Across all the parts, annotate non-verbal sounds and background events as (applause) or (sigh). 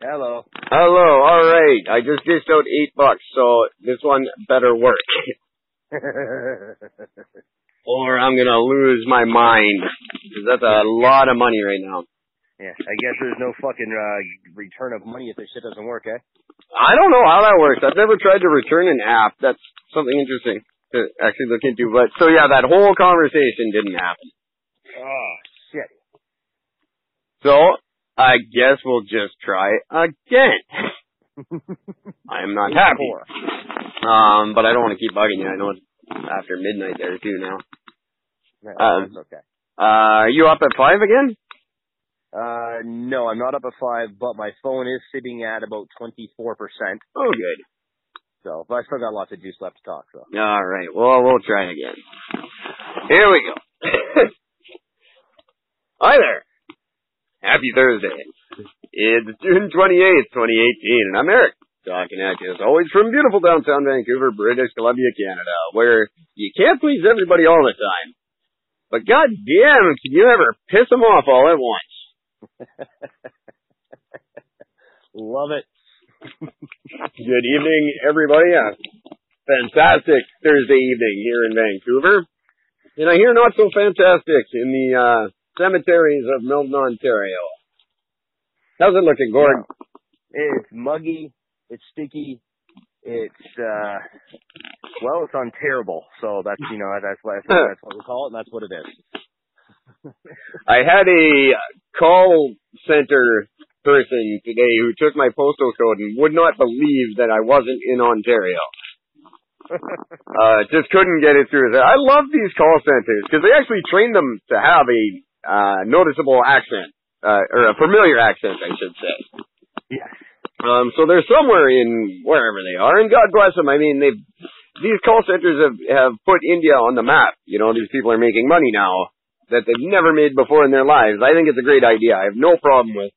Hello. Hello, alright. I just dished out eight bucks, so this one better work. (laughs) or I'm gonna lose my mind. Cause that's a lot of money right now. yeah, I guess there's no fucking uh, return of money if this shit doesn't work, eh? I don't know how that works. I've never tried to return an app. That's something interesting to actually look into. But so yeah, that whole conversation didn't happen. Oh, shit. So I guess we'll just try again. (laughs) I'm not happy. Um, but I don't want to keep bugging you. I know it's after midnight there too now. Yeah, Um, that's okay. Uh, are you up at five again? Uh, no, I'm not up at five, but my phone is sitting at about 24%. Oh, good. So, but I still got lots of juice left to talk, so. All right. Well, we'll try again. Here we go. (coughs) Hi there. Happy Thursday. It's June 28th, 2018, and I'm Eric. Talking at you as always from beautiful downtown Vancouver, British Columbia, Canada, where you can't please everybody all the time. But god damn, can you ever piss them off all at once? (laughs) Love it. (laughs) Good evening, everybody. A fantastic Thursday evening here in Vancouver. And I hear not so fantastic in the uh, cemeteries of Milton, Ontario. How's it looking, Gord? It's muggy. It's sticky. It's, uh, well, it's unterrible. So that's, you know, that's what, (laughs) that's what we call it, and that's what it is. (laughs) I had a call center person today who took my postal code and would not believe that I wasn't in Ontario. (laughs) Uh, just couldn't get it through. I love these call centers because they actually train them to have a uh, noticeable accent, uh, or a familiar accent, I should say. Yes. Um, so they're somewhere in wherever they are, and God bless them. I mean, they've these call centers have have put India on the map. You know, these people are making money now that they've never made before in their lives. I think it's a great idea. I have no problem with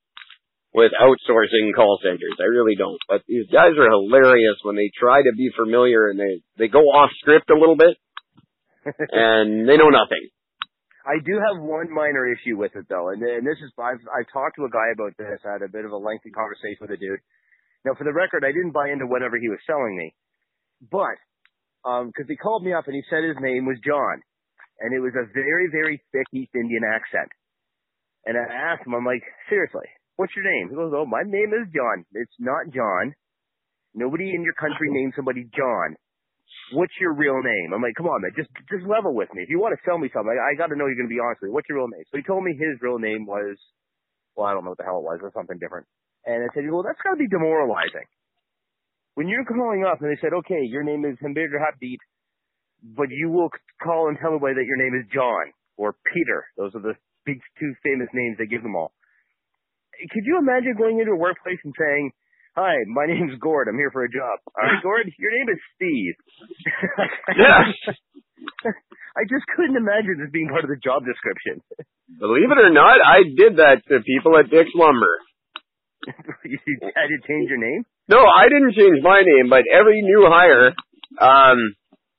with outsourcing call centers. I really don't. But these guys are hilarious when they try to be familiar and they they go off script a little bit (laughs) and they know nothing. I do have one minor issue with it though, and, and this is I've I've talked to a guy about this. I had a bit of a lengthy conversation with a dude. Now, for the record, I didn't buy into whatever he was selling me, but um, because he called me up and he said his name was John, and it was a very very thick East Indian accent. And I asked him, I'm like, seriously, what's your name? He goes, oh, my name is John. It's not John. Nobody in your country (laughs) named somebody John. What's your real name? I'm like, come on, man, just just level with me. If you want to sell me something, I, I got to know you're going to be honest with me. What's your real name? So he told me his real name was, well, I don't know what the hell it was, or something different. And I said, well, that's got to be demoralizing. When you're calling up and they said, okay, your name is Hamburger Habib, but you will call and tell everybody that your name is John or Peter. Those are the big two famous names they give them all. Could you imagine going into a workplace and saying, Hi, my name's Gord. I'm here for a job. All right, Gord, your name is Steve. (laughs) (laughs) Yes. I just couldn't imagine this being part of the job description. Believe it or not, I did that to people at Dick's Lumber. (laughs) you had to change your name? No, I didn't change my name, but every new hire, um,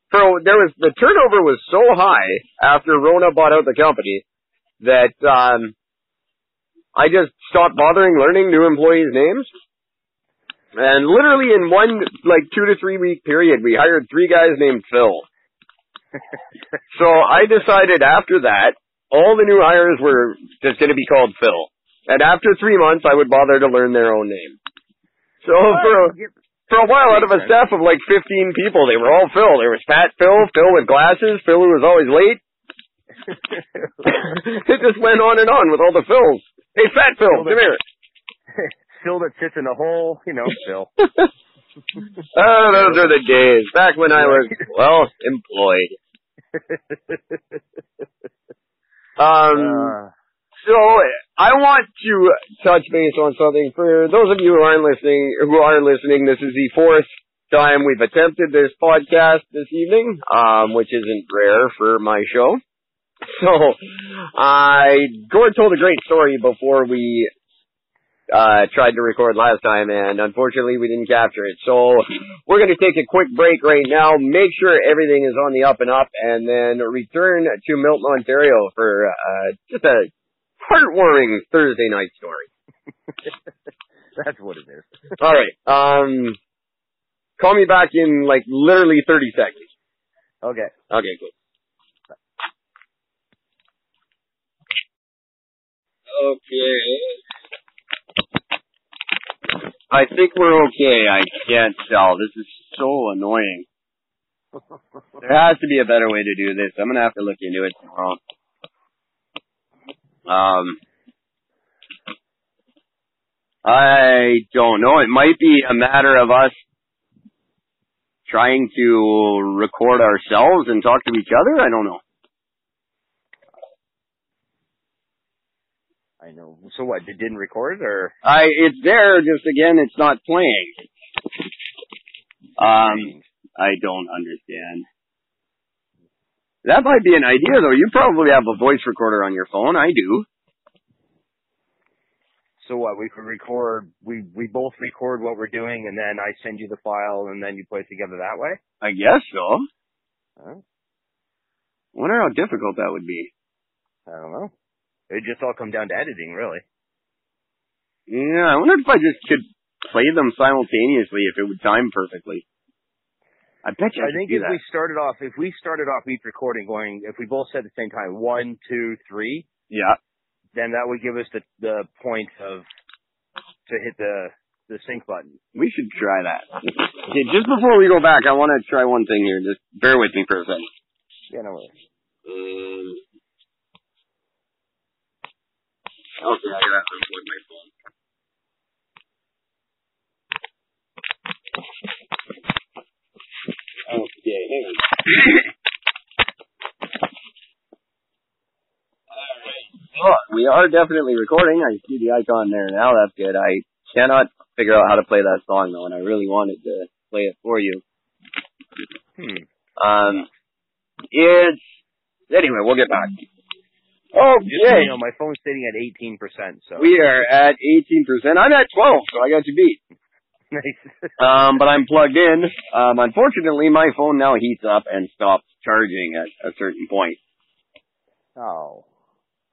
for there was the turnover was so high after Rona bought out the company that um, I just stopped bothering learning new employees' names. And literally in one like two to three week period, we hired three guys named Phil. (laughs) so I decided after that, all the new hires were just going to be called Phil. And after three months, I would bother to learn their own name. So for a, for a while, out of a staff of like 15 people, they were all Phil. There was Fat Phil, Phil with glasses, Phil who was always late. (laughs) (laughs) it just went on and on with all the Phils. Hey, Fat Phil, come here. Phil that sits in the hole, you know, (laughs) Phil. (laughs) oh, those are the days back when I was well employed. (laughs) Um, Uh, so I want to touch base on something for those of you who aren't listening, who are listening. This is the fourth time we've attempted this podcast this evening, um, which isn't rare for my show. So, I Gord told a great story before we uh, tried to record last time, and unfortunately we didn't capture it. So we're going to take a quick break right now, make sure everything is on the up and up, and then return to Milton, Ontario for uh, just a heartwarming Thursday night story. (laughs) That's what it is. All right. Um, call me back in like literally 30 seconds. Okay. Okay, cool. Okay. I think we're okay. I can't tell. This is so annoying. (laughs) There has to be a better way to do this. I'm gonna have to look into it tomorrow. Um, I don't know. It might be a matter of us trying to record ourselves and talk to each other. I don't know. I know. So what? It didn't record or? I it's there. Just again, it's not playing. Um, I don't understand. That might be an idea though. You probably have a voice recorder on your phone. I do. So what? We could record. We we both record what we're doing, and then I send you the file, and then you play it together that way. I guess so. Huh? Wonder how difficult that would be. I don't know. It just all come down to editing, really. Yeah, I wonder if I just could play them simultaneously if it would time perfectly. I bet you I, I think if we started off, if we started off each recording going, if we both said at the same time, one, two, three. Yeah. Then that would give us the the point of to hit the the sync button. We should try that. Okay, just before we go back, I want to try one thing here. Just bear with me for a second. Yeah, no worries. Um, okay, I gotta unplug my phone. Okay, hang on. Alright. We are definitely recording. I see the icon there now. That's good. I cannot figure out how to play that song though, and I really wanted to play it for you. Hmm. Um, it's anyway. We'll get back. Oh, Okay. Just so you know, my phone's sitting at eighteen percent. So We are at 18%. I'm at 12, so I got you beat. (laughs) nice. Um, but I'm plugged in. Um, unfortunately, my phone now heats up and stops charging at a certain point. oh.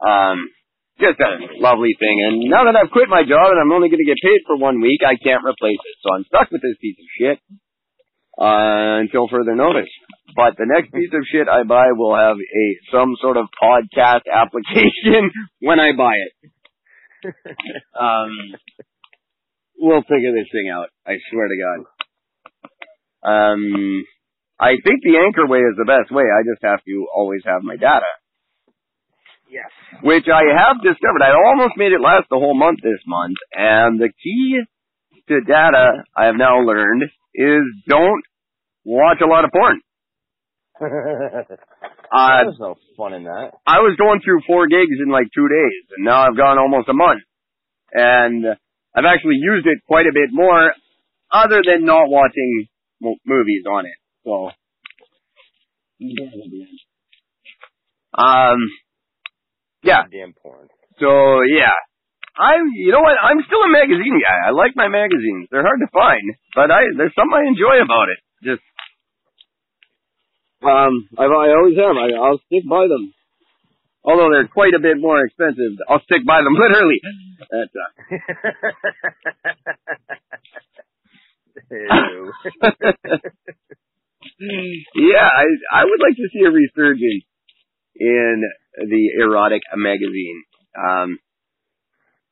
Um, just a lovely thing. And now that I've quit my job and I'm only going to get paid for one week, I can't replace it. So I'm stuck with this piece of shit uh, until further notice. But the next piece of shit I buy will have a some sort of podcast (laughs) application when I buy it. (laughs) Um, we'll figure this thing out. I swear to God. Um, I think the anchor way is the best way. I just have to always have my data, yes. which I have discovered. I almost made it last the whole month this month, and the key to data I have now learned is don't watch a lot of porn. (laughs) Uh, There's no fun in that. I was going through four gigs in like two days, and now I've gone almost a month. And I've actually used it quite a bit more, other than not watching mo- movies on it. So, um, yeah. Damn porn. So yeah, I'm. You know what? I'm still a magazine guy. I like my magazines. They're hard to find, but I there's something I enjoy about it. Just um, I, I always have. I, I'll stick by them. Although they're quite a bit more expensive, I'll stick by them (laughs) literally. That's, uh, (laughs) yeah, I I would like to see a resurgence in the erotic magazine. Um,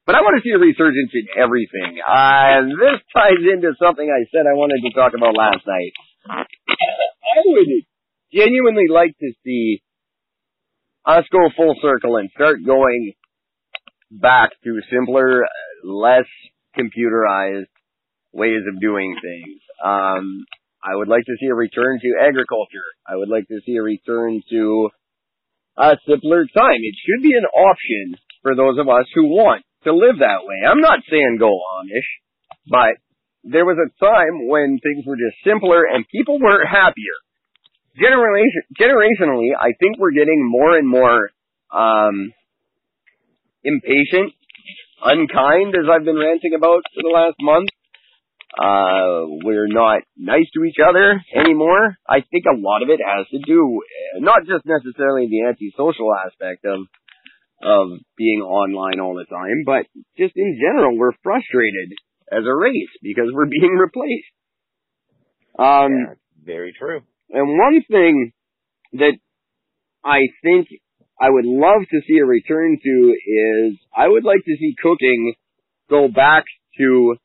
but I want to see a resurgence in everything. Uh, this ties into something I said I wanted to talk about last night. I would genuinely like to see us go full circle and start going back to simpler, less computerized ways of doing things. Um, I would like to see a return to agriculture. I would like to see a return to a simpler time. It should be an option for those of us who want to live that way. I'm not saying go Amish, but there was a time when things were just simpler and people were happier. Generation, generationally, I think we're getting more and more um, impatient, unkind, as I've been ranting about for the last month. Uh, we're not nice to each other anymore. I think a lot of it has to do, not just necessarily the antisocial aspect of, of being online all the time, but just in general, we're frustrated. as a race because we're (laughs) being replaced. Um, yeah, very true. and one thing that I think I would love to see a return to is I would like to see cooking go back to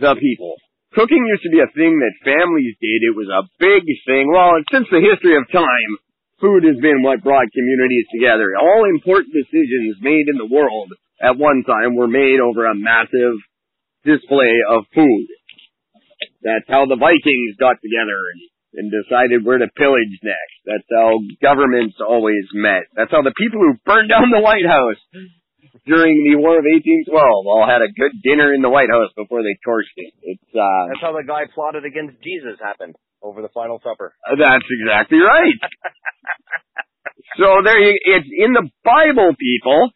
the people. Cooking used to be a thing that families did. It was a big thing. Well, since the history of time, food has been what brought communities together. All important decisions made in the world at one time were made over a massive display of food. That's how the Vikings got together and, and decided where to pillage next. That's how governments always met. That's how the people who burned down the White House during the War of 1812 all had a good dinner in the White House before they torched it. It's uh That's how the guy plotted against Jesus happened over the final supper. that's exactly right. so there you it's in the Bible people.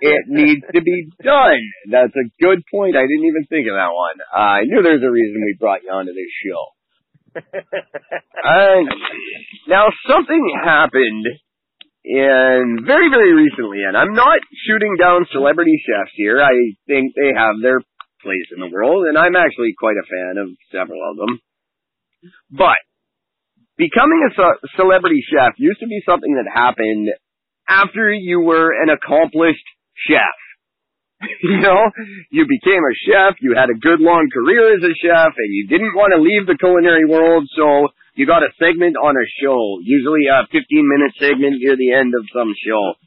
It needs to be done. That's a good point. I didn't even think of that one. Uh, I knew there's a reason we brought you onto this show. (laughs) Uh, now something happened in very, very recently, and I'm not shooting down celebrity chefs here. I think they have their place in the world, and I'm actually quite a fan of several of them. But becoming a ce- celebrity chef used to be something that happened after you were an accomplished chef. (laughs) you know, you became a chef, you had a good long career as a chef, and you didn't want to leave the culinary world, so you got a segment on a show, usually a 15 minute segment near the end of some show.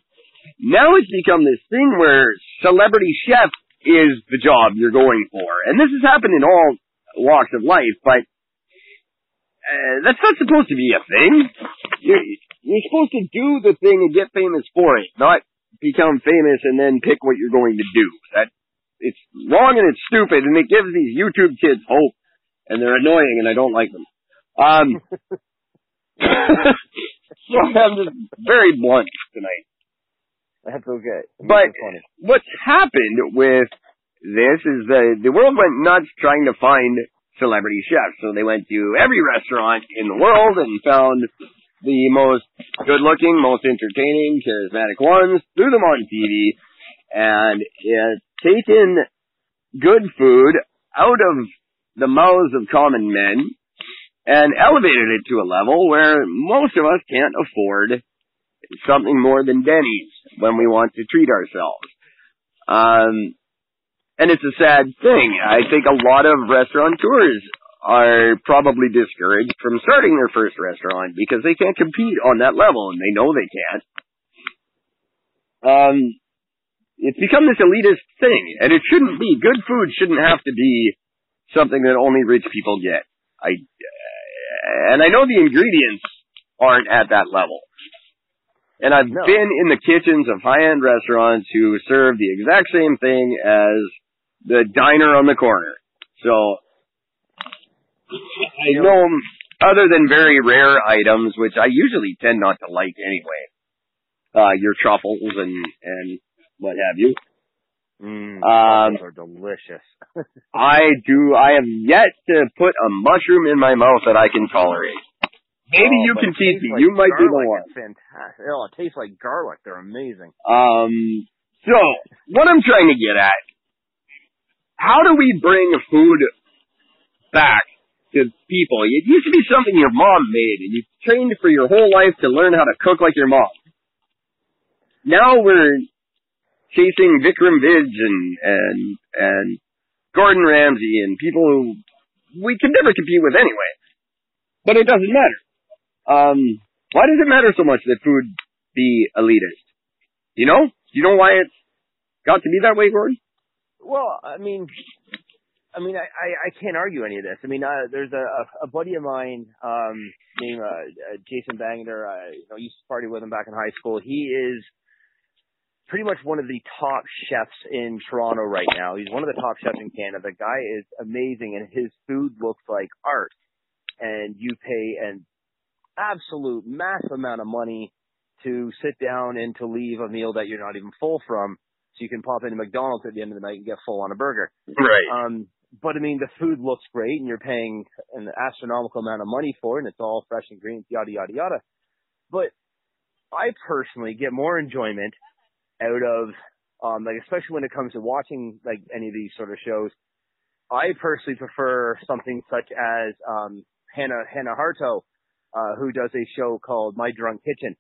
Now it's become this thing where celebrity chef is the job you're going for. And this has happened in all walks of life, but uh, that's not supposed to be a thing. You're, you're supposed to do the thing and get famous for it, not become famous and then pick what you're going to do. That it's wrong and it's stupid, and it gives these YouTube kids hope, and they're annoying, and I don't like them. Um, (laughs) so I'm just very blunt tonight. That's okay. But That's funny. what's happened with this is the the world went nuts trying to find celebrity chefs. So they went to every restaurant in the world and found the most good looking, most entertaining, charismatic ones, threw them on TV, and it's taken good food out of the mouths of common men and elevated it to a level where most of us can't afford something more than Denny's when we want to treat ourselves. Um, and it's a sad thing. I think a lot of restaurateurs are probably discouraged from starting their first restaurant because they can't compete on that level and they know they can't. Um, it's become this elitist thing and it shouldn't be. Good food shouldn't have to be something that only rich people get. I, and I know the ingredients aren't at that level. And I've No. been in the kitchens of high-end restaurants who serve the exact same thing as the diner on the corner. So I know other than very rare items, which I usually tend not to like anyway. Uh, your truffles and, and what have you. Mm, Um, are delicious. (laughs) I do, I have yet to put a mushroom in my mouth that I can tolerate. Maybe Oh, you can teach me. like you might be the one. Fantastic. Oh, it tastes like garlic. They're amazing. Um, so what I'm trying to get at, how do we bring food back to people? It used to be something your mom made, and you trained for your whole life to learn how to cook like your mom. Now we're chasing Vikram Vij and and and Gordon Ramsay and people who we can never compete with anyway. But it doesn't matter. Um, why does it matter so much that food be elitist? You know? You know why it's got to be that way, Gordon? Well, I mean, I mean, I, I, I can't argue any of this. I mean, uh, there's a, a, buddy of mine, um, named, uh, Jason Bangner. I, you know, used to party with him back in high school. He is pretty much one of the top chefs in Toronto right now. He's one of the top chefs in Canada. The guy is amazing and his food looks like art. And you pay an absolute massive amount of money to sit down and to leave a meal that you're not even full from so you can pop into McDonald's at the end of the night and get full on a burger. Right. Um, but I mean, the food looks great and you're paying an astronomical amount of money for it and it's all fresh ingredients, yada, yada, yada. But I personally get more enjoyment out of Um, like especially when it comes to watching like any of these sort of shows, I personally prefer something such as um, Hannah Hannah Harto, uh, who does a show called My Drunk Kitchen.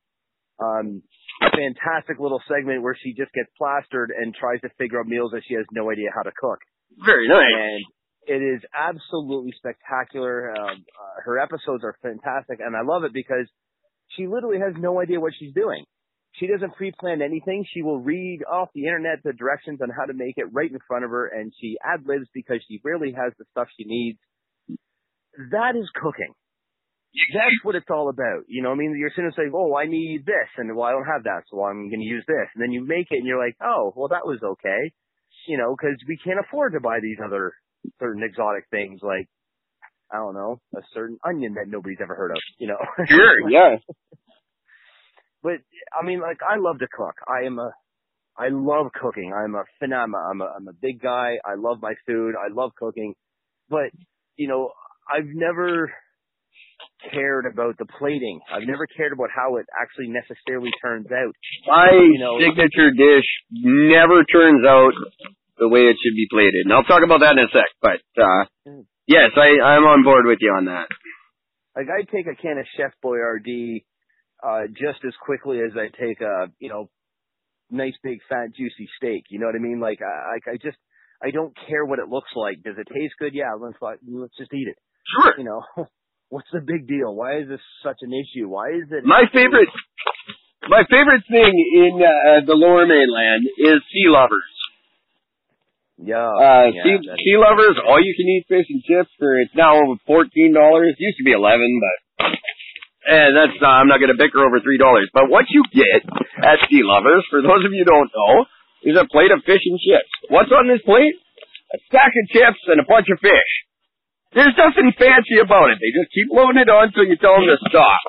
Um, fantastic little segment where she just gets plastered and tries to figure out meals that she has no idea how to cook. Very nice. And it is absolutely spectacular. Um, uh, her episodes are fantastic, and I love it because she literally has no idea what she's doing. She doesn't pre-plan anything. She will read off the internet the directions on how to make it right in front of her, and she ad libs because she rarely has the stuff she needs. That is cooking. That's what it's all about. You know, I mean, you're sitting and saying, "Oh, I need this," and well, I don't have that, so I'm going to use this. And then you make it, and you're like, "Oh, well, that was okay," you know, because we can't afford to buy these other certain exotic things like I don't know a certain onion that nobody's ever heard of. You know. Sure. (laughs) Yeah. But I mean, like, I love to cook. I am a I love cooking. I'm a phenom. I'm a I'm a big guy. I love my food. I love cooking, but you know, I've never cared about the plating. I've never cared about how it actually necessarily turns out. My You know- signature dish never turns out the way it should be plated. And I'll talk about that in a sec. But uh Mm. yes, I, I'm on board with you on that. Like I take a can of Chef Boyardee uh just as quickly as I take a, you know, nice big fat juicy steak. You know what I mean? Like I I I just I don't care what it looks like. Does it taste good? Yeah, let's let's just eat it. Sure. You know, (laughs) what's the big deal? Why is this such an issue? Why is it My favorite, my favorite thing in uh, the Lower Mainland is C-Lovers. Yeah. Uh, yeah, sea, C-Lovers, all you can eat fish and chips for it's now over fourteen dollars. Used to be eleven, but and that's uh, I'm not going to bicker over three dollars. But what you get at C-Lovers, for those of you who don't know, is a plate of fish and chips. What's on this plate? A stack of chips and a bunch of fish. There's nothing fancy about it. They just keep loading it on until you tell them to stop.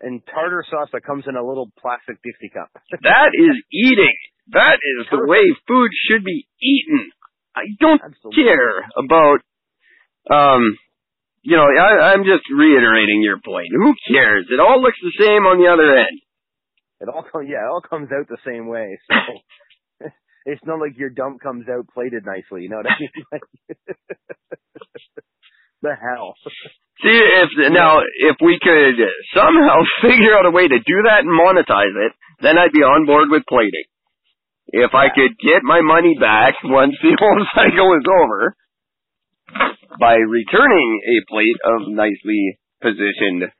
and tartar sauce that comes in a little plastic Dixie cup. (laughs) That is eating. That is the way food should be eaten. I don't Absolutely. care about, um, you know, I, I'm just reiterating your point. Who cares? It all looks the same on the other end. It all comes, yeah, it all comes out the same way. So (laughs) it's not like your dump comes out plated nicely. You know what I mean? (laughs) The hell. See, if now if we could somehow (laughs) figure out a way to do that and monetize it, then I'd be on board with plating. If I could get my money back once the whole cycle is over by returning a plate of nicely positioned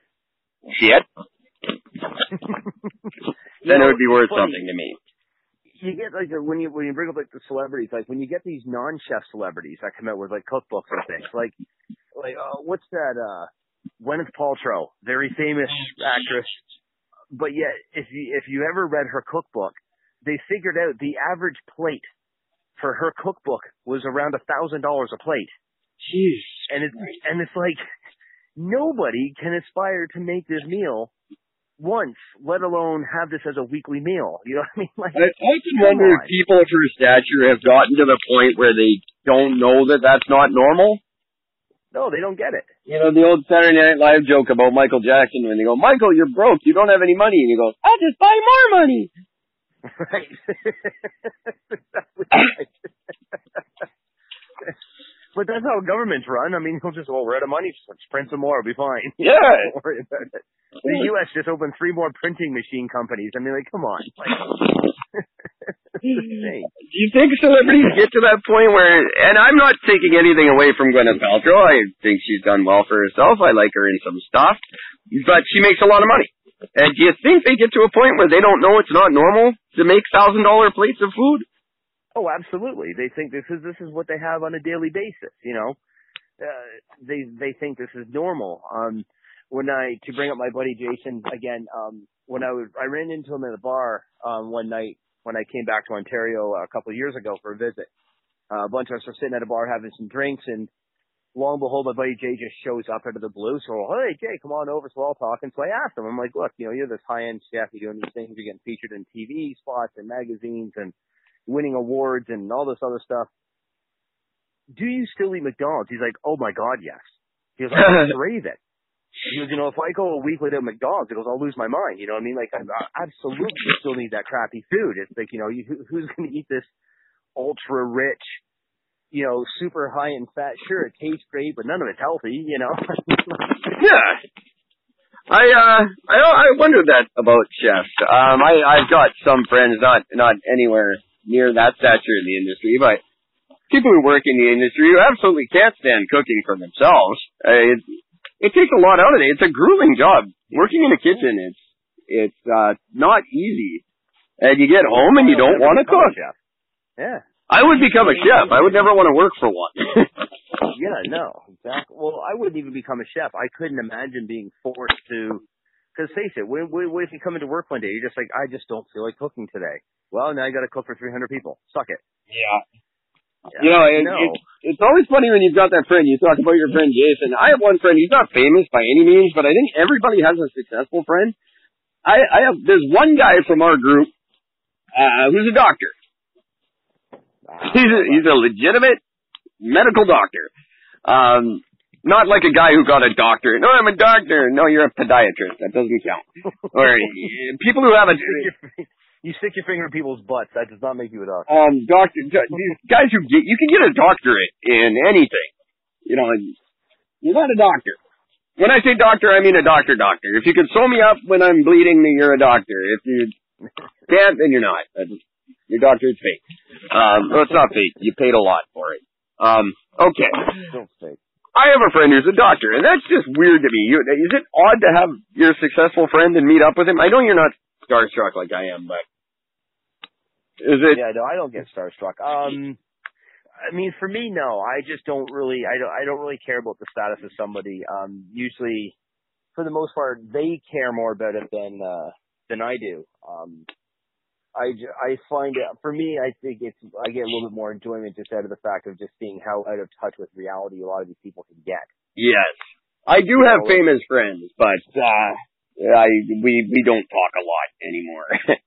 shit, (laughs) then it would be worth something to me. You get like when you when you bring up like the celebrities, like when you get these non-chef celebrities that come out with like cookbooks and things, like like uh, what's that? uh Gwyneth Paltrow, very famous actress, but yet if you if you ever read her cookbook, they figured out the average plate for her cookbook was around a thousand dollars a plate, Jeez. and it's and it's like nobody can aspire to make this meal once, let alone have this as a weekly meal. You know what I mean? (laughs) Like, I often Come wonder on. if people of her stature have gotten to the point where they don't know that that's not normal. no, they don't get it. You know, the old Saturday Night Live joke about Michael Jackson when they go, Michael, you're broke. You don't have any money. And he goes, I'll just buy more money. (laughs) Right. (laughs) But that's how governments run. I mean, they'll just, well, we're out of money. Let's print some more. It'll be fine. (laughs) Yeah. Don't worry about it. The U.S. just opened three more printing machine companies. I mean, like, come on. Like. (laughs) Do you think celebrities get to that point where, and I'm not taking anything away from Gwyneth Paltrow. I think she's done well for herself. I like her in some stuff, but she makes a lot of money. And do you think they get to a point where they don't know it's not normal to make thousand dollar plates of food? Oh, absolutely. They think this is this is what they have on a daily basis. You know, uh, they they think this is normal. Um, when I to bring up my buddy Jason again, um, when I was I ran into him at a bar um, one night when I came back to Ontario a couple of years ago for a visit. Uh, a bunch of us were sitting at a bar having some drinks, and lo and behold, my buddy Jay just shows up out of the blue. So, hey Jay, come on over. So we're all talking. So I asked him, I'm like, look, you know, you're this high end chef. You're doing these things. You're getting featured in TV spots and magazines and winning awards and all this other stuff. Do you still eat McDonald's? He's like, oh my god, yes. He goes, I (laughs) crave it. He goes, you know, if I go a week without McDonald's, he goes, I'll lose my mind. You know what I mean? Like, I, absolutely (laughs) still need that crappy food. It's like, you know, you, who, who's going to eat this ultra rich, you know, super high in fat? Sure, it tastes great, but none of it's healthy, you know? (laughs) yeah. I uh I I wondered that about chefs. Um I I've got some friends not not anywhere near that stature in the industry, but people who work in the industry who absolutely can't stand cooking for themselves. Uh, it, it takes a lot out of it. It's a grueling job. Working in a kitchen, it's it's uh not easy. And you get home and you don't want to cook. Yeah. I would become a chef. I would never want to work for one. (laughs) yeah, no, exactly. Well, I wouldn't even become a chef. I couldn't imagine being forced to. Because face it, what, what, what if you come into work one day, you're just like, I just don't feel like cooking today. Well, now you got to cook for 300 people. Suck it. Yeah. You know, it, no. it, it's always funny when you've got that friend. You talk about your friend Jason. I have one friend. He's not famous by any means, but I think everybody has a successful friend. I, I have. There's one guy from our group uh, who's a doctor. He's a, he's a legitimate medical doctor. Um, not like a guy who got a doctorate. No, I'm a doctor. No, you're a podiatrist. That doesn't count. (laughs) or people who have a you stick your finger in people's butts. That does not make you a doctor. um doctor these guys who get you can get a doctorate in anything. You know, you're not a doctor. When I say doctor, I mean a doctor doctor. If you can sew me up when I'm bleeding, then you're a doctor. If you can't, then you're not. Your doctorate's fake. Um, well, it's not fake. You paid a lot for it. Um, okay. Don't fake. I have a friend who's a doctor, and that's just weird to me. You, is it odd to have your successful friend and meet up with him? I know you're not starstruck like I am, but is it? Yeah, no, I don't get starstruck. Um, I mean, for me, no. I just don't really. I don't. I don't really care about the status of somebody. Um, usually, for the most part, they care more about it than uh, than I do. Um, I, I find it for me. I think it's I get a little bit more enjoyment just out of the fact of just seeing how out of touch with reality a lot of these people can get. Yes, I do have famous friends, but uh, I we we don't talk a lot anymore. (laughs)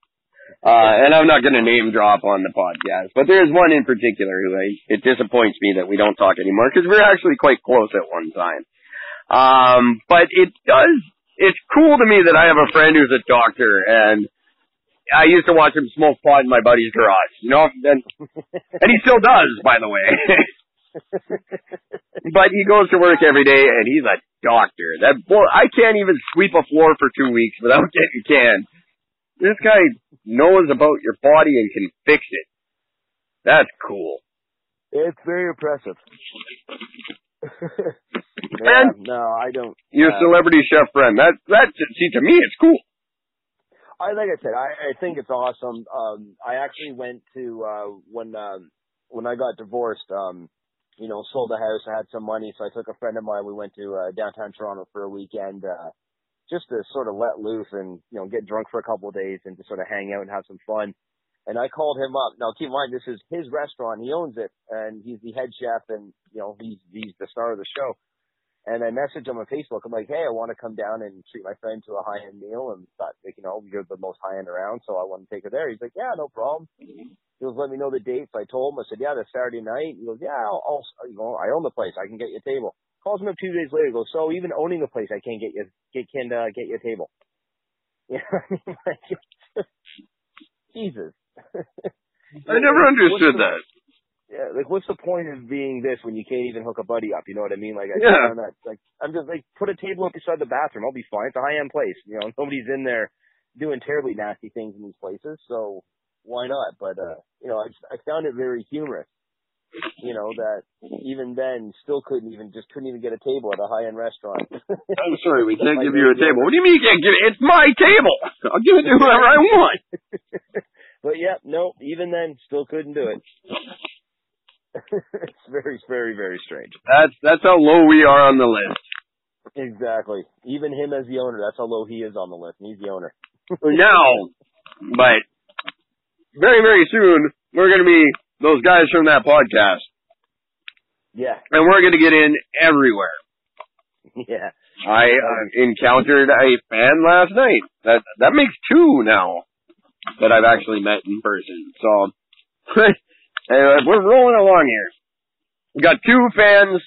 uh, and I'm not going to name drop on the podcast, but there's one in particular who I, it disappoints me that we don't talk anymore because we we're actually quite close at one time. Um, but it does. It's cool to me that I have a friend who's a doctor and I used to watch him smoke pot in my buddy's garage. You know, and, (laughs) and he still does, by the way. (laughs) but he goes to work every day, and he's a doctor. That boy, I can't even sweep a floor for two weeks without (laughs) getting canned. This guy knows about your body and can fix it. That's cool. It's very impressive. And- no, I don't. Your uh, celebrity chef friend. That that see to me, it's cool. I like I said, I, I think it's awesome. Um, I actually went to uh, when um, when I got divorced. Um, you know, sold the house. I had some money, so I took a friend of mine. We went to uh, downtown Toronto for a weekend, uh, just to sort of let loose and you know get drunk for a couple of days and to sort of hang out and have some fun. And I called him up. Now, keep in mind, this is his restaurant. He owns it, and he's the head chef, and you know he's he's the star of the show. And I messaged him on Facebook. I'm like, hey, I want to come down and treat my friend to a high end meal, and thought, like, you know, you're the most high end around, so I want to take her there. He's like, yeah, no problem. He goes, let me know the dates. I told him. I said, yeah, this Saturday night. He goes, yeah, I'll, I'll you know, I own the place. I can get you a table. Calls me up two days later. Goes, so even owning the place, I can't get you, get, can uh, get you a table. (laughs) You know I mean? (laughs) Like, (laughs) Jesus. I never understood that. Yeah, like what's the point of being this when you can't even hook a buddy up? You know what I mean? Like I Yeah. that like I'm just like put a table up beside the bathroom. I'll be fine. It's a high end place. You know, nobody's in there doing terribly nasty things in these places, so why not? But uh, you know, I just, I found it very humorous. You know that even then still couldn't even just couldn't even get a table at a high end restaurant. (laughs) I'm sorry, we (laughs) can't give you a table. What do you mean you can't give it? It's my table. I'll give it to whoever I (laughs) want. but yeah, no, even then still couldn't do it. (laughs) it's very, very, very strange. That's that's how low we are on the list. Exactly. Even him as the owner, that's how low he is on the list. and He's the owner. now, but very very soon we're going to be those guys from that podcast, Yeah. and we're going to get in everywhere. (laughs) Yeah. I uh, encountered a fan last night. That that makes two now that I've actually met in person. So (laughs) anyway, we're rolling along here. We got two fans.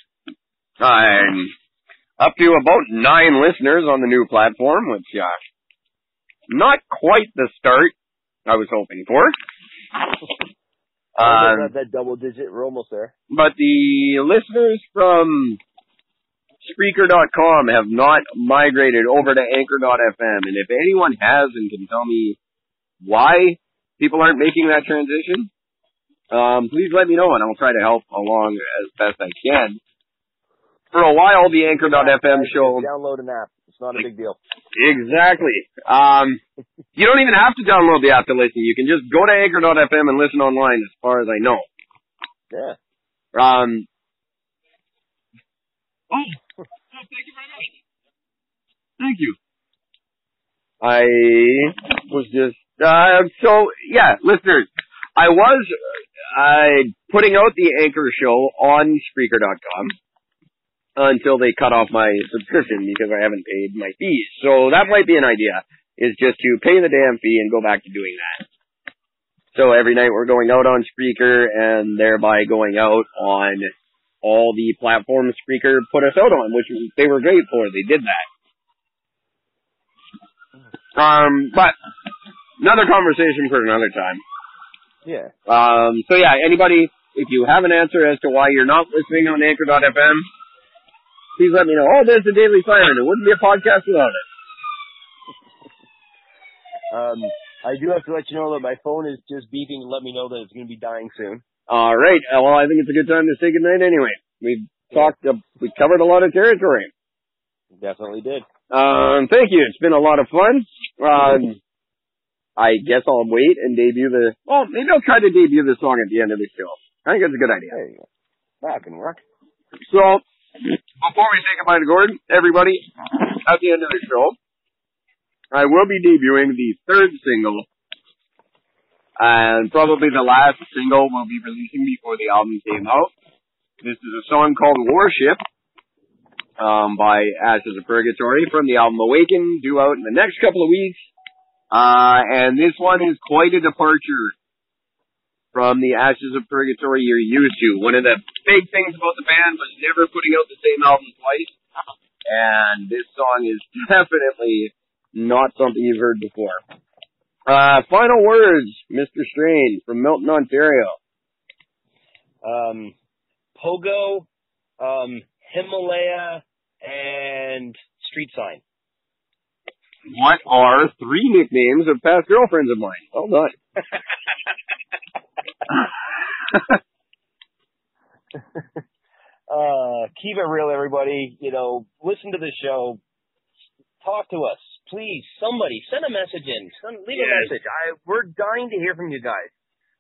Um, up to about nine listeners on the new platform, which uh, not quite the start I was hoping for. Um, Um, that double digit, we're almost there. but the listeners from Spreaker.com have not migrated over to Anchor.fm, and if anyone has and can tell me why people aren't making that transition, um, please let me know, and I'll try to help along as best I can. For a while, the Anchor.fm show Download an app. It's not a big deal. Exactly. Um, you don't even have to download the app to listen. You can just go to anchor.fm and listen online as far as I know. Yeah. Um, oh, thank you very much. Thank you. I was just, uh, so, yeah, listeners, I was, uh, putting out the Anchor show on Spreaker.com until they cut off my subscription because I haven't paid my fees. So that might be an idea, is just to pay the damn fee and go back to doing that. So every night we're going out on Spreaker and thereby going out on all the platforms Spreaker put us out on, which they were great for. They did that. Um, but another conversation for another time. Yeah. Um, so yeah, anybody, if you have an answer as to why you're not listening on Anchor.fm, please let me know. Oh, there's the Daily Siren. It wouldn't be a podcast without it. (laughs) Um, I do have to let you know that my phone is just beeping and let me know that it's going to be dying soon. All right. Uh, Well, I think it's a good time to say goodnight anyway. We've talked, uh, we covered a lot of territory. Definitely did. Um, thank you. It's been a lot of fun. Um, (laughs) I guess I'll wait and debut the, well, maybe I'll try to debut the song at the end of the show. I think that's a good idea. There you go. That can work. So, before we say goodbye to Gordon, everybody, at the end of the show, I will be debuting the third single, and probably the last single we'll be releasing before the album came out. This is a song called Warship, um, by Ashes of Purgatory from the album Awaken, due out in the next couple of weeks. Uh, and this one is quite a departure from the Ashes of Purgatory you're used to. One of the big things about the band was never putting out the same album twice. And this song is (laughs) definitely not something you've heard before. Uh, final words, Mr. Strain from Milton, Ontario. Um, Pogo, um, Himalaya, and Street Sign. What are three nicknames of past girlfriends of mine? Well done. (laughs) uh, keep it real, everybody. You know, listen to the show. Talk to us, please. Somebody send a message in. Send, leave a message. I we're dying to hear from you guys.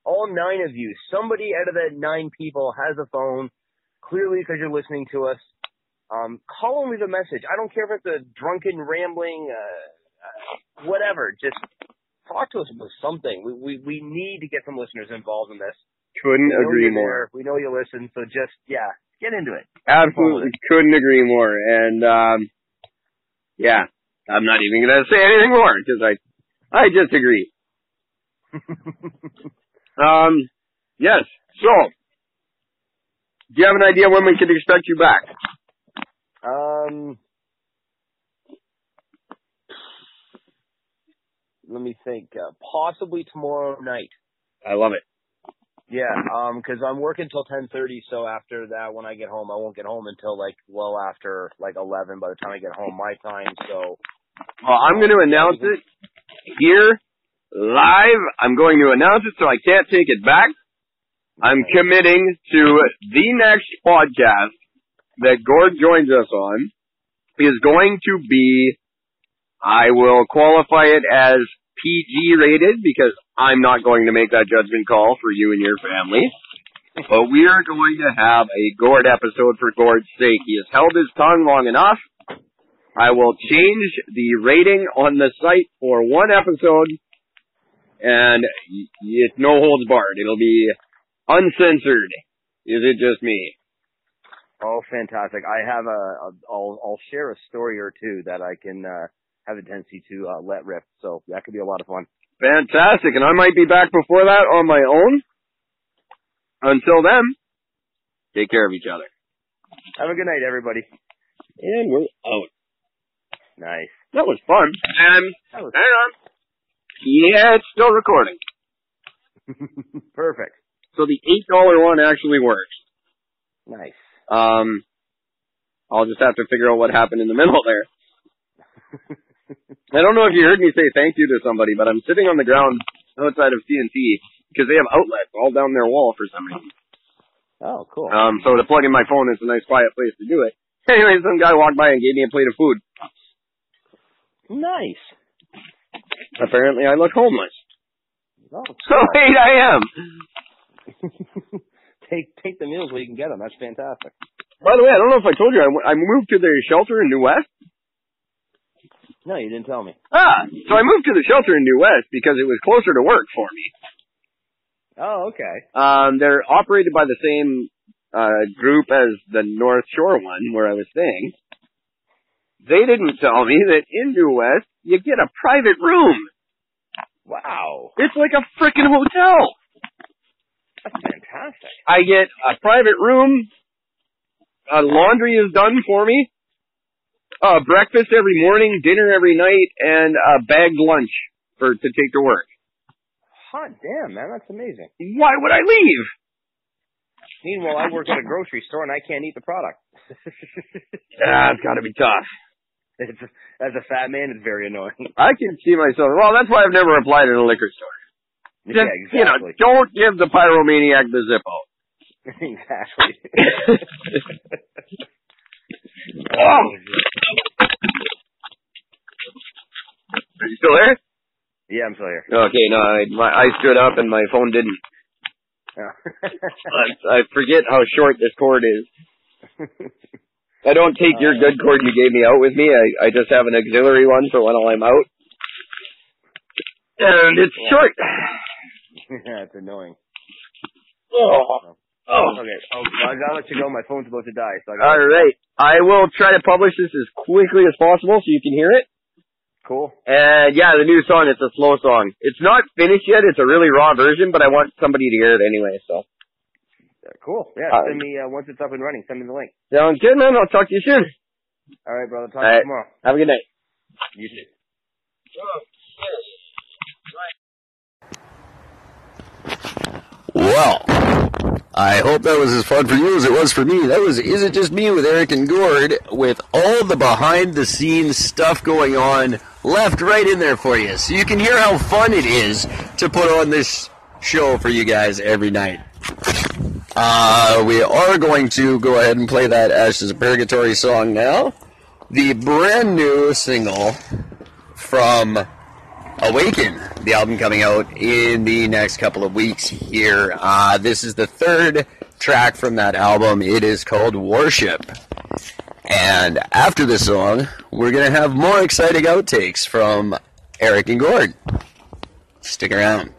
All nine of you. Somebody out of that nine people has a phone. Clearly, because you're listening to us. Um, call and leave a message. I don't care if it's a drunken rambling, uh, whatever. Just talk to us with something. We, we we need to get some listeners involved in this. Couldn't agree more. there. We know you listen, so just yeah, get into it. Absolutely couldn't agree more. And um yeah, I'm not even gonna say anything more because I I just agree. (laughs) Um yes. So do you have an idea when we can expect you back? Um, let me think. Uh, possibly tomorrow night. I love it. Yeah, um 'cause I'm working till 10:30. So after that, when I get home, I won't get home until like well after like 11. By the time I get home, my time. So Well, I'm going to announce it here live. I'm going to announce it so I can't take it back. I'm committing to the next podcast that Gord joins us on is going to be, I will qualify it as PG rated because I'm not going to make that judgment call for you and your family. But we are going to have a Gord episode for Gord's sake. He has held his tongue long enough. I will change the rating on the site for one episode, and it's no holds barred. It'll be uncensored. Is it just me? oh, fantastic! I have a, a I'll I'll share a story or two that I can uh, have a tendency to uh, let rip. So that could be a lot of fun. Fantastic, and I might be back before that on my own. Until then, take care of each other. Have a good night, everybody. And we're out. Nice. That was fun. Um, was hang on. Yeah, it's still recording. (laughs) perfect. So the $8 one actually works. Nice. Um, I'll just have to figure out what happened in the middle there. (laughs) I don't know if you heard me say thank you to somebody, but I'm sitting on the ground outside of CNT because they have outlets all down their wall for some reason. Oh, cool. Um, so to plug in my phone is a nice quiet place to do it. (laughs) Anyway, some guy walked by and gave me a plate of food. nice. Apparently I look homeless. Oh, (laughs) So wait, I am. (laughs) take take the meals where you can get them. That's fantastic. By the way, I don't know if I told you, I, w- I moved to the shelter in New West. No, you didn't tell me. Ah, so I moved to the shelter in New West because it was closer to work for me. Oh, okay. Um, they're operated by the same uh, group as the North Shore one where I was staying. They didn't tell me that in New West you get a private room. Wow. It's like a freaking hotel. That's fantastic. I get a private room. Uh, laundry is done for me. Uh, breakfast every morning, dinner every night, and a bagged lunch for to take to work. Hot damn, man. That's amazing. Why would I leave? Meanwhile, I work at a grocery store and I can't eat the product. (laughs) Ah, it's got to be tough. it's, as a fat man, it's very annoying. (laughs) I can see myself. Well, that's why I've never applied in a liquor store. yeah, Just, You know, don't give the pyromaniac the Zippo. (laughs) exactly. Oh, are you still there? yeah, I'm still here. Okay, no, I, my, I stood up and my phone didn't. Yeah. I, I forget how short this cord is. I don't take your good cord you gave me out with me. I, I just have an auxiliary one for when I'm out. And it's Yeah. short. (laughs) yeah, it's annoying. Oh. oh. Oh. Okay. Oh, I gotta let you go. My phone's about to die. So I gotta, All right. I will try to publish this as quickly as possible so you can hear it. Cool. And yeah, the new song, it's a slow song. It's not finished yet. It's a really raw version, but I want somebody to hear it anyway, so. Cool. Yeah. Uh, send me uh, once it's up and running. Send me the link. Sounds good, man. I'll talk to you soon. All right, brother. Talk All to right. you tomorrow. Have a good night. You too. Well, I hope that was as fun for you as it was for me. That was Is It Just Me with Eric and Gord with all the behind the scenes stuff going on left right in there for you. So you can hear how fun it is to put on this show for you guys every night. Uh, we are going to go ahead and play that Ashes of Purgatory song now. The brand new single from Awaken, the album coming out in the next couple of weeks here. Uh, this is the third track from that album. It is called Worship. And after this song, we're going to have more exciting outtakes from Eric and Gord. Stick around.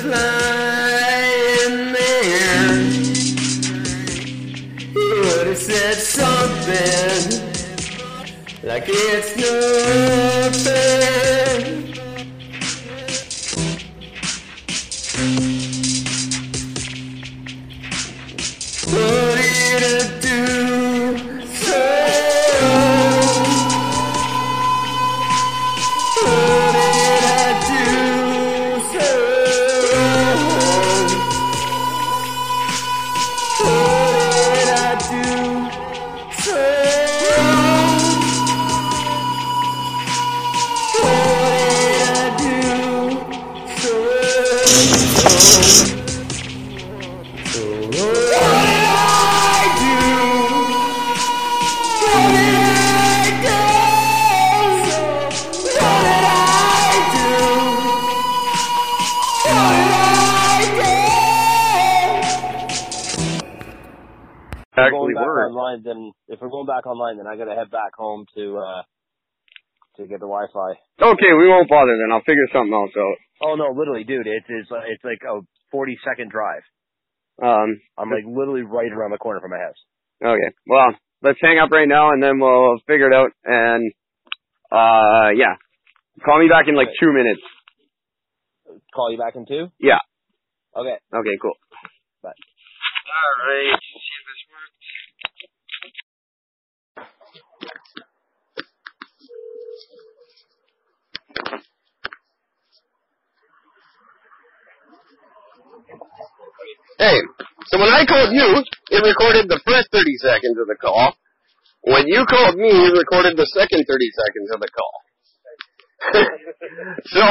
flying man. He would have said something like it's nothing. Back online, then I gotta head back home to uh to get the Wi-Fi. Okay, we won't bother then. I'll figure something else out. Oh no, literally, dude, it's it's uh, it's like a 40 second drive. Um, I'm like literally right around the corner from my house. okay. Well, let's hang up right now and then we'll figure it out and, uh, yeah. Call me back in like two minutes. Call you back in two. Yeah. Okay. Okay, cool. Bye. Alright. Hey, so when I called you, it recorded the first 30 seconds of the call. When you called me, it recorded the second 30 seconds of the call. (laughs) so,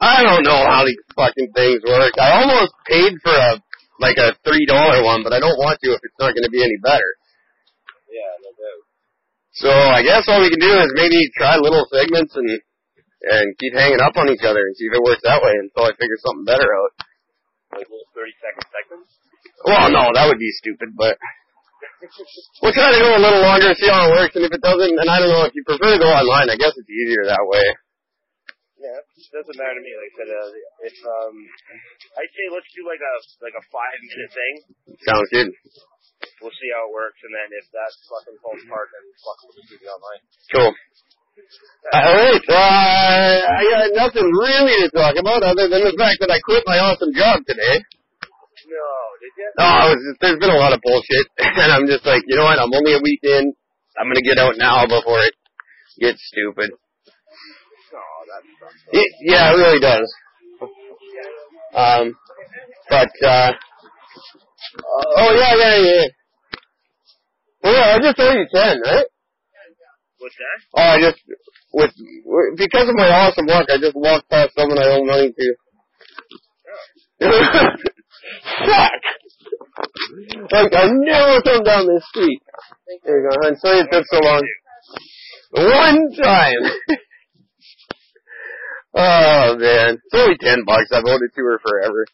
I don't know how these fucking things work. I almost paid for a, like a $3 one, but I don't want to if it's not going to be any better. Yeah, no doubt. So I guess all we can do is maybe try little segments and and keep hanging up on each other and see if it works that way until I figure something better out. Like little 30 second segments. Well, no, that would be stupid, but we'll try to go a little longer, and see how it works, and if it doesn't, and I don't know, if you prefer to go online, I guess it's easier that way. Yeah, it doesn't matter to me. Like I said, uh, if um, I'd say let's do like a like a five minute thing. Sounds good. We'll see how it works, and then if that fucking falls apart, then fuck, we'll just do the online. Cool. Alright, uh, I got nothing really to talk about other than the fact that I quit my awesome job today. No, did you? No, I was just, there's been a lot of bullshit, (laughs) and I'm just like, you know what, I'm only a week in, I'm gonna get out now before it gets stupid. No, that sucks. It, yeah, it really does. Um, but, uh, oh yeah, yeah, yeah. Well, yeah, I just owe you 10, right? What's that? Oh, I just, with, because of my awesome work, I just walked past someone I owe money to. (laughs) Fuck! Like, I never come down this street. There you go, I'm sorry it took so long. One time! (laughs) oh man, it's only ten bucks, I've owed it to her forever.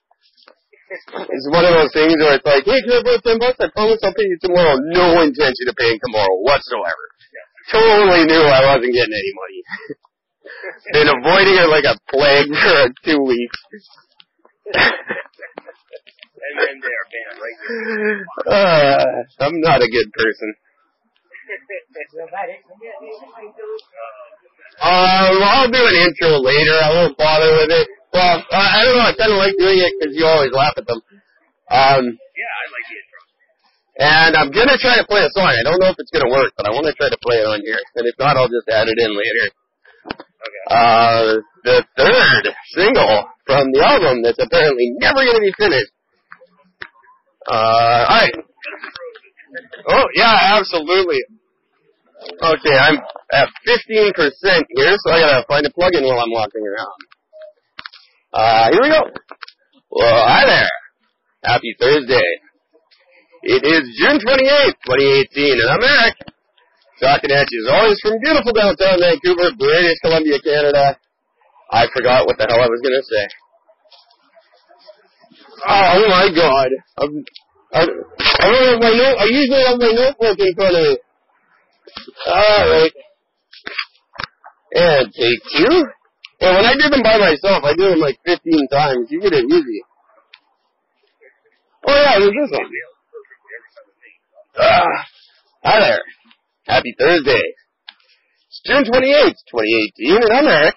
It's one of those things where it's like, hey, can I borrow ten bucks? I promise I'll pay you tomorrow. No intention of paying tomorrow whatsoever totally knew I wasn't getting any money. (laughs) Been avoiding her like a plague for two weeks. (laughs) And then they're banned right there. Uh, I'm not a good person. Um, I'll do an intro later. I won't bother with it. Well, I I don't know. I kind of like doing it because you always laugh at them. Um, yeah, I like the intro. and I'm gonna try to play a song. I don't know if it's gonna work, but I want to try to play it on here. And if not, I'll just add it in later. Okay. Uh, the third single from the album that's apparently never going to be finished. Uh, alright. Oh, yeah, absolutely. Okay, I'm at 15% here, so I gotta find a plug-in while I'm walking around. Uh, here we go. Well, hi there. Happy Thursday. It is June 28th, 2018, and I'm Eric. Talking at you as always from beautiful downtown Vancouver, British Columbia, Canada. I forgot what the hell I was gonna say. Oh my god. I'm, I, I don't have my note, I usually have my notebook in front of me. Alright. And take two. And when I do them by myself, I do them like 15 times. You get it easy. Oh yeah, there's this one. Ah, hi there. Happy Thursday. It's June 28th, 2018, and I'm Eric,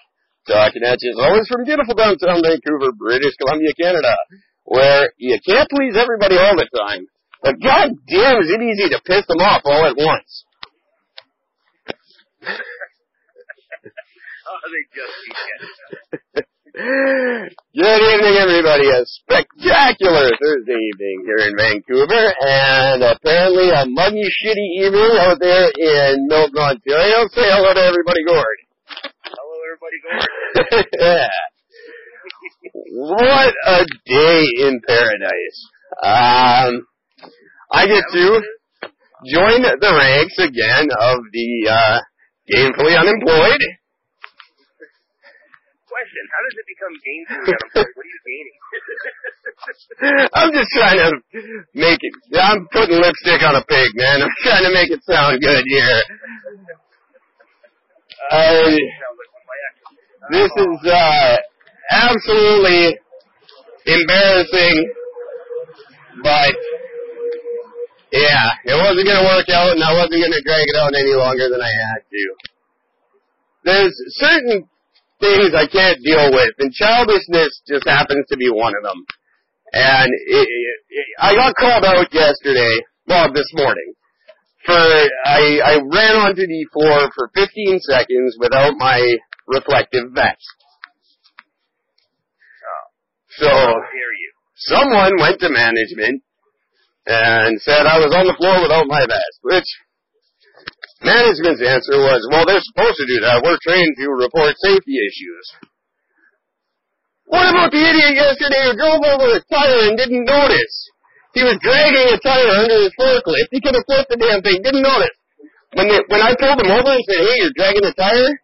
talking at you as always from beautiful downtown Vancouver, British Columbia, Canada, where you can't please everybody all the time, but god damn is it easy to piss them off all at once. (laughs) Oh, they just (laughs) Good evening, everybody. A spectacular Thursday evening here in Vancouver, and apparently a muggy, shitty evening out there in Milton, Ontario. Say hello to everybody, Gord. Hello, everybody. Gord. (laughs) yeah. What a day in paradise. Um, I get to join the ranks again of the uh, gainfully unemployed. Question: How does it become gainfully unemployed? What are you gaining? (laughs) I'm just trying to make it. I'm putting lipstick on a pig, man. I'm trying to make it sound good here. Uh, Sounds like one of my exes. this is uh, absolutely embarrassing, but yeah, it wasn't gonna work out, and I wasn't gonna drag it out any longer than I had to. There's certain things I can't deal with, and childishness just happens to be one of them. And it, it, it, I got called out yesterday, well, this morning, for I, I ran onto the floor for 15 seconds without my reflective vest. So someone went to management and said I was on the floor without my vest, which management's answer was, well, they're supposed to do that. We're trained to report safety issues. What about the idiot yesterday who drove over a tire and didn't notice? He was dragging a tire under his forklift. He could have flipped the damn thing, didn't notice. When they, when I pulled him over and said, hey, you're dragging a tire,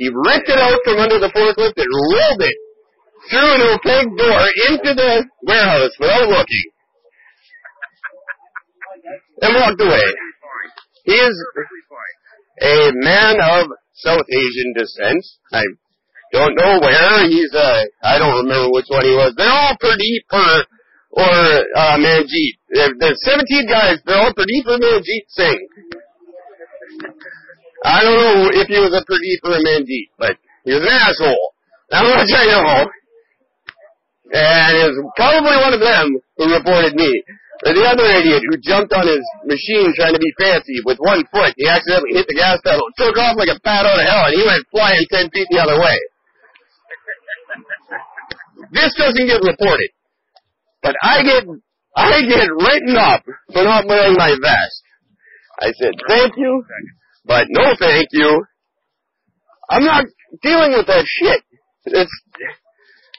he ripped it out from under the forklift and rolled it through an opaque door into the warehouse without looking. And walked away. He is a man of South Asian descent. I don't know where. He's uh I don't remember which one he was. They're all Pradeep or or uh Manjeet. There- There's 17 guys. They're all Pradeep or Manjeet Singh. I don't know if he was a Pradeep or a Manjeet, but he was an asshole. That much I know. And it was probably one of them who reported me. Or the other idiot who jumped on his machine trying to be fancy with one foot. He accidentally hit the gas pedal, took off like a bat out of hell, and he went flying ten feet the other way. This doesn't get reported. But I get, I get written up for not wearing my vest. I said, thank you, but no thank you. I'm not dealing with that shit. It's,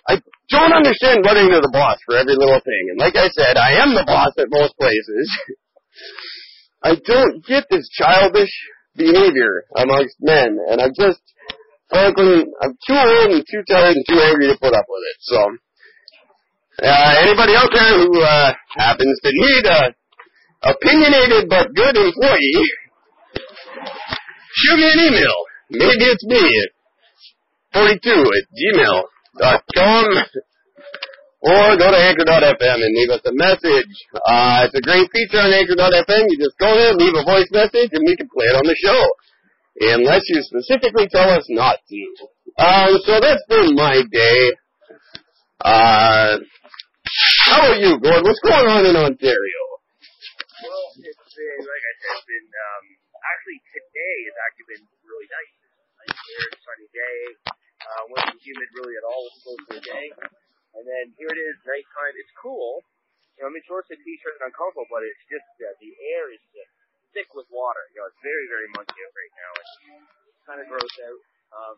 I don't understand running to the boss for every little thing. And like I said, I am the boss at most places. (laughs) I don't get this childish behavior amongst men, and I'm just, frankly, I'm too old and too tired and too angry to put up with it. So, uh, anybody out there who uh, happens to need a opinionated but good employee, shoot me an email. Maybe it's me. at 42 at gmail.com. Or go to anchor.fm and leave us a message. Uh, it's a great feature on anchor.fm. You just go there, leave a voice message, and we can play it on the show. Unless you specifically tell us not to. Um, so that's been my day. Uh, how about you, Gord? What's going on in Ontario? Well, it's been, like I said, it's been, um, actually today has actually been really nice. Nice clear, sunny day. Uh, wasn't humid really at all most of the day. And then here it is, nighttime. It's cool. You know, I'm in shorts and t-shirt and uncomfortable, but it's just, uh, the air is just thick with water. You know, it's very, very out right now. It's kind of gross out. Um,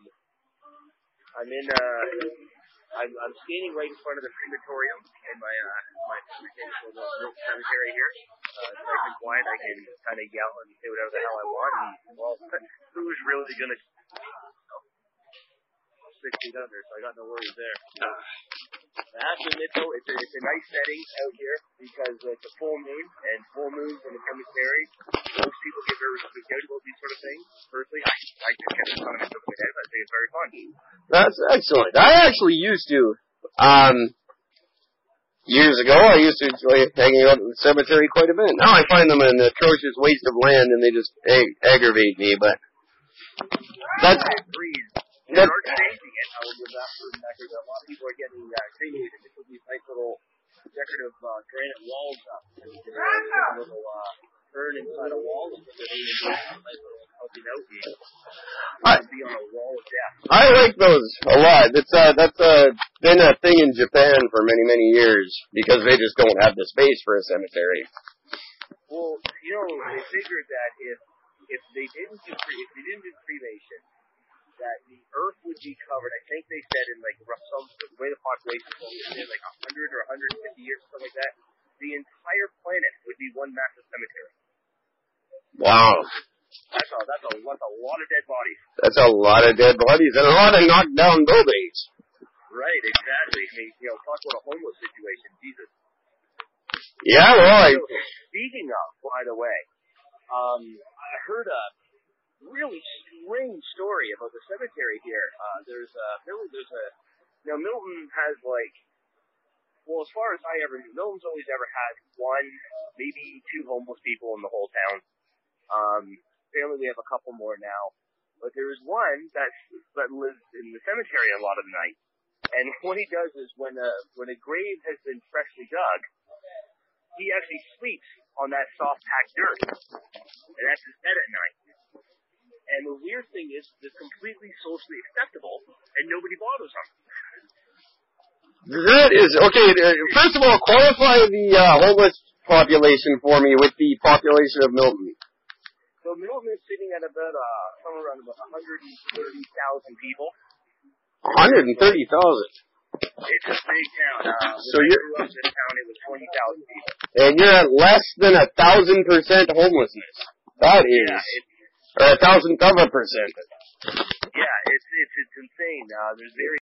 I'm in, uh, I'm, I'm skating right in front of the crematorium in my, uh, my cemetery here. Uh, it's nice quiet. I can kind of yell and say whatever the hell I want. And, well, (laughs) who's really gonna six feet under, so I got no worries there. Have to it's a, it's a nice setting out here because it's a full moon, and full moons in the cemetery, most people get very spooked out about these sort of things. Personally, I, I just get the fun of it over my head, but I think it's very fun. That's excellent. I actually used to, um, years ago, I used to enjoy hanging out in the cemetery quite a bit. Now I find them an atrocious waste of land and they just ag- aggravate me, but That's I agree. They are changing it. I would give that person record that a lot of people are getting uh, cremated. They put these nice little decorative uh, granite walls up. And you can uh, a little uh, urn inside a wall and put their name in it. A nice little helping out here. I- be on a wall of death. I like those a lot. It's uh that's uh been a thing in Japan for many many years because they just don't have the space for a cemetery. Well, you know, they figured that if if they didn't do cre- if they didn't do cremation, that the Earth would be covered. I think they said in like rough some the way the population is only like 100 or 150 years, or something like that. The entire planet would be one massive cemetery. Wow, That's a that's a that's a lot of dead bodies. that's a lot of dead bodies and a lot of knocked down buildings. Right, exactly. I mean, you know, talk about a homeless situation. Jesus. Yeah, well, I, So, speaking of, by the way, um, I heard a really strange story about the cemetery here. Uh, there's a Milton. There's a now Milton has like, well, as far as I ever knew, Milton's always ever had one, maybe two homeless people in the whole town. Um, apparently we have a couple more now, but there is one that that lives in the cemetery a lot of the night. And (laughs) what he does is when a when a grave has been freshly dug, he actually sleeps on that soft packed dirt, and that's his bed at night. And the weird thing is, it's completely socially acceptable, and nobody bothers him. that is okay. uh, First of all, qualify the uh, homeless population for me with the population of Milton. So Milton is sitting at about uh, somewhere around about 130,000 people. One hundred and thirty thousand, It's a big town. Uh, So I you're- grew up in town, it was 20,000 people. and you're at less than a thousand percent homelessness. That is, Yeah, or a thousand of a percent. yeah, it's it's it's insane. Uh, there's very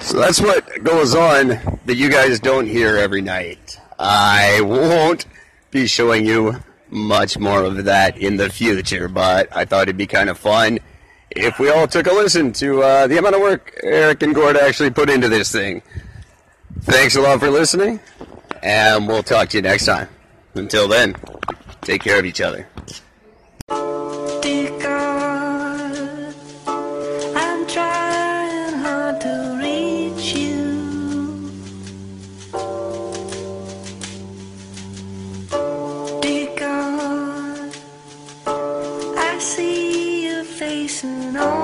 So that's what goes on that you guys don't hear every night. I won't be showing you much more of that in the future, but I thought it'd be kind of fun if we all took a listen to uh, the amount of work Eric and Gord actually put into this thing. Thanks a lot for listening, and we'll talk to you next time. Until then, take care of each other. Face in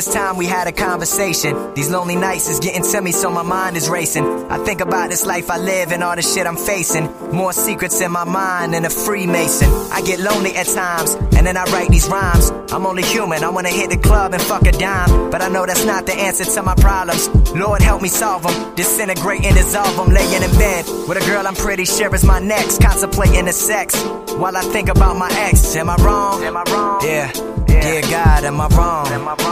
it's time we had a conversation. These lonely nights is getting to me, so my mind is racing. I think about this life I live and all the shit I'm facing. More secrets in my mind than a Freemason. I get lonely at times, and then I write these rhymes. I'm only human, I wanna hit the club and fuck a dime. But I know that's not the answer to my problems. Lord, help me solve them. Disintegrate and dissolve them. Laying in bed with a girl I'm pretty sure is my next. Contemplating the sex while I think about my ex. Am I wrong? Am I wrong? Yeah. yeah. Dear God, am I wrong? Am I wrong?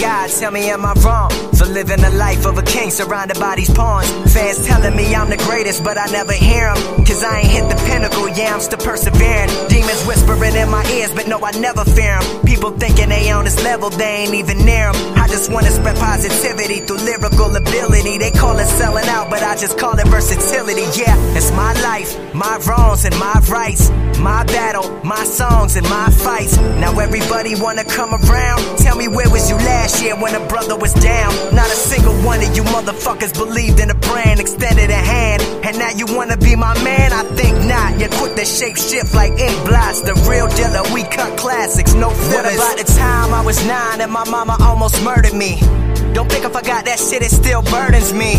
God, tell me am I wrong for living the life of a king surrounded by these pawns? Fans telling me I'm the greatest, but I never hear them. Cause I ain't hit the pinnacle, yeah, I'm still persevering. Demons whispering in my ears, but no, I never fear them. People thinking they on this level, they ain't even near them. I just wanna spread positivity through lyrical ability. They call it selling out, but I just call it versatility. Yeah, it's my life, my wrongs and my rights. My battle, my songs and my fights. Now everybody wanna come around. Tell me where was you last year when a brother was down? Not a single one of you motherfuckers believed in a brand, extended a hand. And now you wanna be my man? I think not. You quit the shape shift like ink blots. The real dealer, we cut classics, no fillers. What about the time I was nine and my mama almost murdered me? Don't think I forgot that shit, it still burdens me.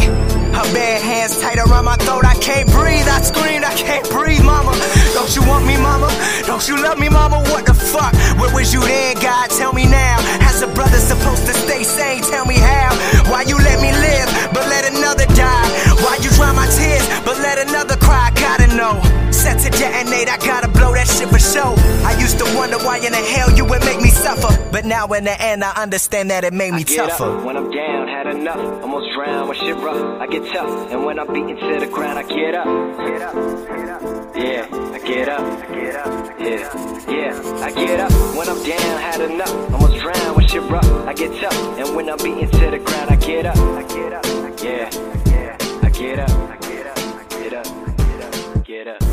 Her bare hands tight around my throat, I can't breathe. I screamed, I can't breathe, mama. Don't you want me, mama? Don't you love me, mama? What the fuck? Where was you then, God? Tell me now. As a brother supposed to stay sane, tell me how. Why you let me live, but let another die? Why you dry my tears, but let another cry? Gotta know. Set to detonate, I gotta blow that shit for show. I used to wonder. why in the hell you would make me suffer. But now in the end, I understand that it made me I get tougher. Up when I'm down, had enough. Almost drowned when shit rough. I get tough, and when I'm beaten to the ground, I get up. Get up, get up. Yeah, I get up. I get up. Yeah, yeah, I get up when I'm down, had enough. Almost drowned when shit rough. I get tough, and when I'm beaten to the ground, I get up. I get up. Yeah, yeah, I get up. I get up. I get up. I get up. Get up.